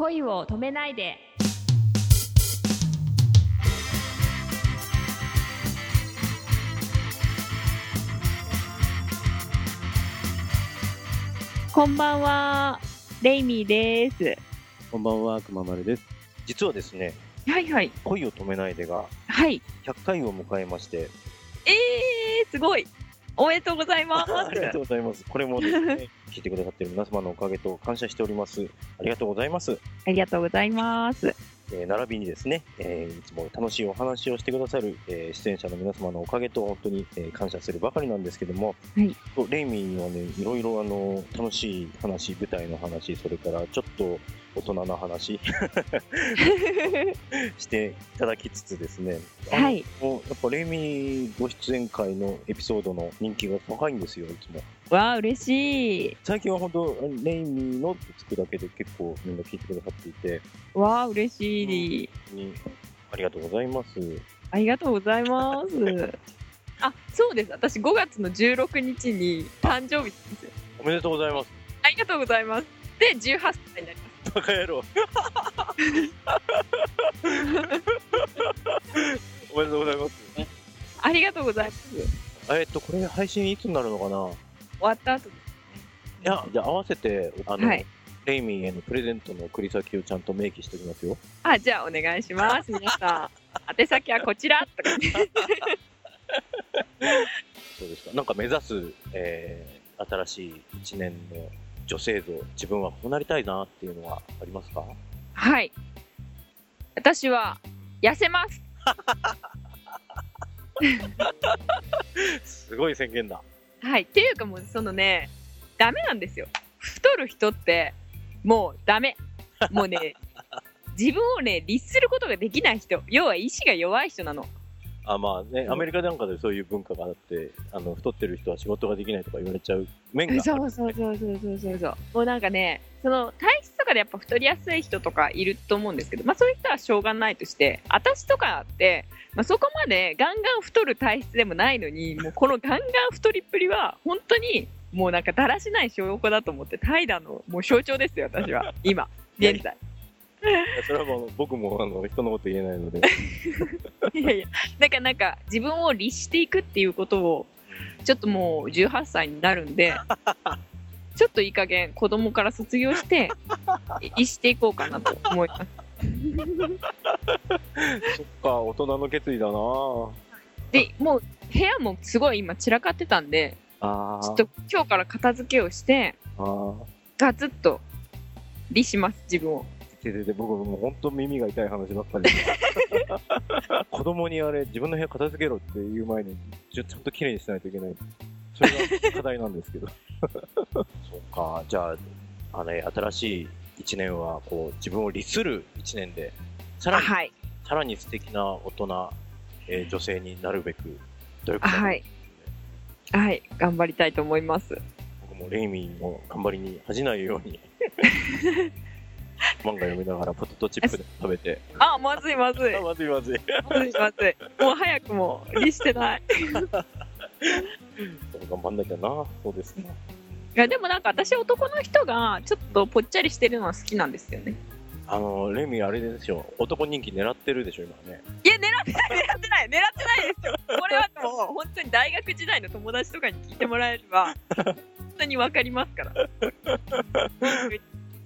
恋を止めないで。こんばんはレイミーです。こんばんは、くままるです。実はですね、はいはい。恋を止めないでがはい。100回を迎えまして、えー、すごいおめでとうございますありがとうございます。これもですね、聞いてくださっている皆様のおかげと感謝しております。ありがとうございます。ありがとうございますえー並びにですね、えーいつも楽しいお話をしてくださる、えー出演者の皆様のおかげと本当に、えー感謝するばかりなんですけども、はい。とレイミーはね、いろいろあの楽しい話、舞台の話、それからちょっと大人の話 していただきつつですね、はい。もうやっぱレイミーご出演会のエピソードの人気が高いんですよ、いつも。わあ嬉しい最近は本当、レイミーのってつくだけで結構みんな聞いてくださっていて、わあ嬉しい、本当にありがとうございます。ありがとうございます。あ、そうです。私5月の16日に誕生日ですよ。おめでとうございます。ありがとうございます。で、18歳になります。バカ野郎。おめでとうございます。ありがとうございます。終えっと、これ配信いつになるのかな？わった後ですいや、じゃあ合わせて、あの、はいレイミーへのプレゼントの送り先をちゃんと明記しておきますよ。あ、じゃあお願いします。皆さん。宛先はこちらとかね。そうですか？なんか目指す、えー新しい一年の女性像、自分はこうなりたいなっていうのはありますか？はい。私は痩せます。すごい宣言だ。はい。っていうかもうそのね、ダメなんですよ。太る人って、もうダメ。もうね、自分をね、律することができない人。要は意志が弱い人なの。あまあね、アメリカなんかでそういう文化があって、あの太ってる人は仕事ができないとか言われちゃう面がある。そうそうそうそうそうそうそうもうなんかねその体質でやっぱ太りやすい人とかいると思うんですけど、まあ、そういう人はしょうがないとして私とかって、まあ、そこまでガンガン太る体質でもないのにもうこのガンガン太りっぷりは本当にもうなんかだらしない証拠だと思って怠惰のもう象徴ですよ私は今現在それはもう僕もあの人のこと言えないので。いやいやだからなんか自分を律していくっていうことをちょっともう18歳になるんでちょっといい加減子供から卒業して 律していこうかなと思います。そっか、大人の決意だな。でもう部屋もすごい今散らかってたんであちょっと今日から片付けをして。ガツッと律します自分を。ででで僕もう本当耳が痛い話ばっかりで。子供にあれ自分の部屋片付けろっていう前にちょちゃんと綺麗にしないといけないそれが課題なんですけど。そうか。じゃああの新しい一年はこう自分を律する一年でさらに、はい。さらに素敵な大人、えー女性になるべく努力はい。はい。頑張りたいと思います。僕もレイミーの頑張りに恥じないように 漫画読みながらポテトチップで食べて。あまずいまずい。あ まずいまずい。まずいまずい。もう早くも律してない頑張んなきゃな。そうですね。いやでもなんか私男の人がちょっとぽっちゃりしてるのは好きなんですよね。あのレミーあれでしょ男人気狙ってるでしょ今ね。いや狙ってない狙ってない狙ってないですよ。これはもう本当に大学時代の友達とかに聞いてもらえれば本当にわかりますから。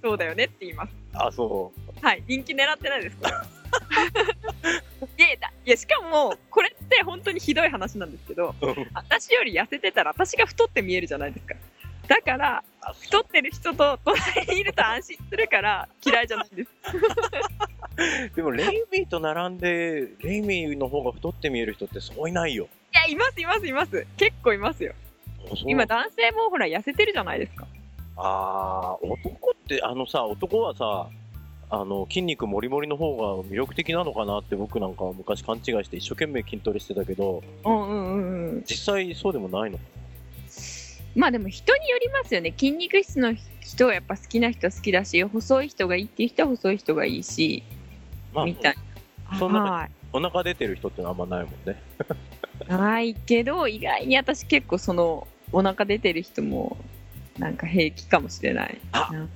そうだよねって言います。あそはい人気狙ってないです。これ。いやいやだいやしかもこれって本当にひどい話なんですけどう私より痩せてたら私が太って見えるじゃないですか。だからあ太ってる人と隣にいると安心するから嫌いじゃないんです。でもレイミーと並んでレイミーの方が太って見える人ってそういないよ。いやいますいますいます。結構いますよ。今男性もほら痩せてるじゃないですか。あー男ってあのさ男はさあの筋肉もりもりの方が魅力的なのかなって僕なんかは昔勘違いして一生懸命筋トレしてたけどうんうんうんうん。実際そうでもないの？まあでも人によりますよね。筋肉質の人はやっぱ好きな人は好きだし細い人がいいっていう人は細い人がいいしまあみたいそんなはい。お腹出てる人ってのはあんまないもんね。ないけど意外に私結構そのお腹出てる人もなんか平気かもしれないあな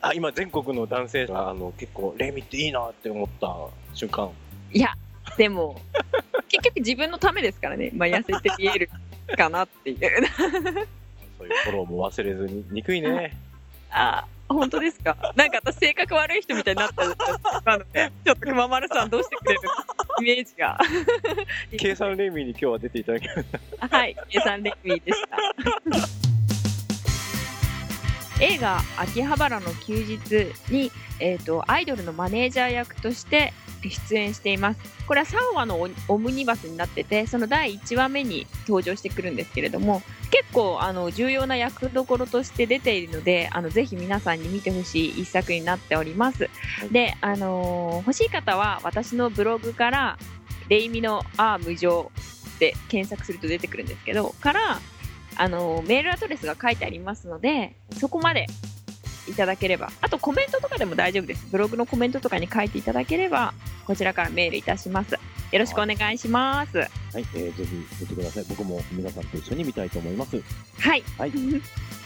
あ今全国の男性があの結構レイミっていいなって思った瞬間。いやでも 結局自分のためですからね、まあ、痩せて見えるかなっていう。そういうフォローも忘れずに。憎いね。あ本当ですか？なんか私性格悪い人みたいになったなのでちょっと熊丸さんどうしてくれる？イメージが。計算レイミーに今日は出ていただきましたはい計算レミーでした映画「秋葉原の休日に」えーと、アイドルのマネージャー役として出演しています。これは3話のオムニバスになっててその第1話目に登場してくるんですけれども結構あの重要な役どころとして出ているのであのぜひ皆さんに見てほしい一作になっております、で、あのー、欲しい方は私のブログから「レイミのあー無常」で検索すると出てくるんですけどからあのメールアドレスが書いてありますのでそこまでいただければ。あとコメントとかでも大丈夫です。ブログのコメントとかに書いていただければこちらからメールいたします。よろしくお願いします。はい、えー、ぜひ見てください。僕も皆さんと一緒に見たいと思います。はい、はい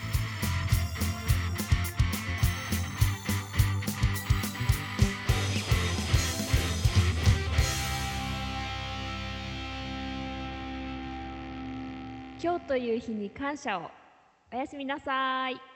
今日という日に感謝を。おやすみなさい。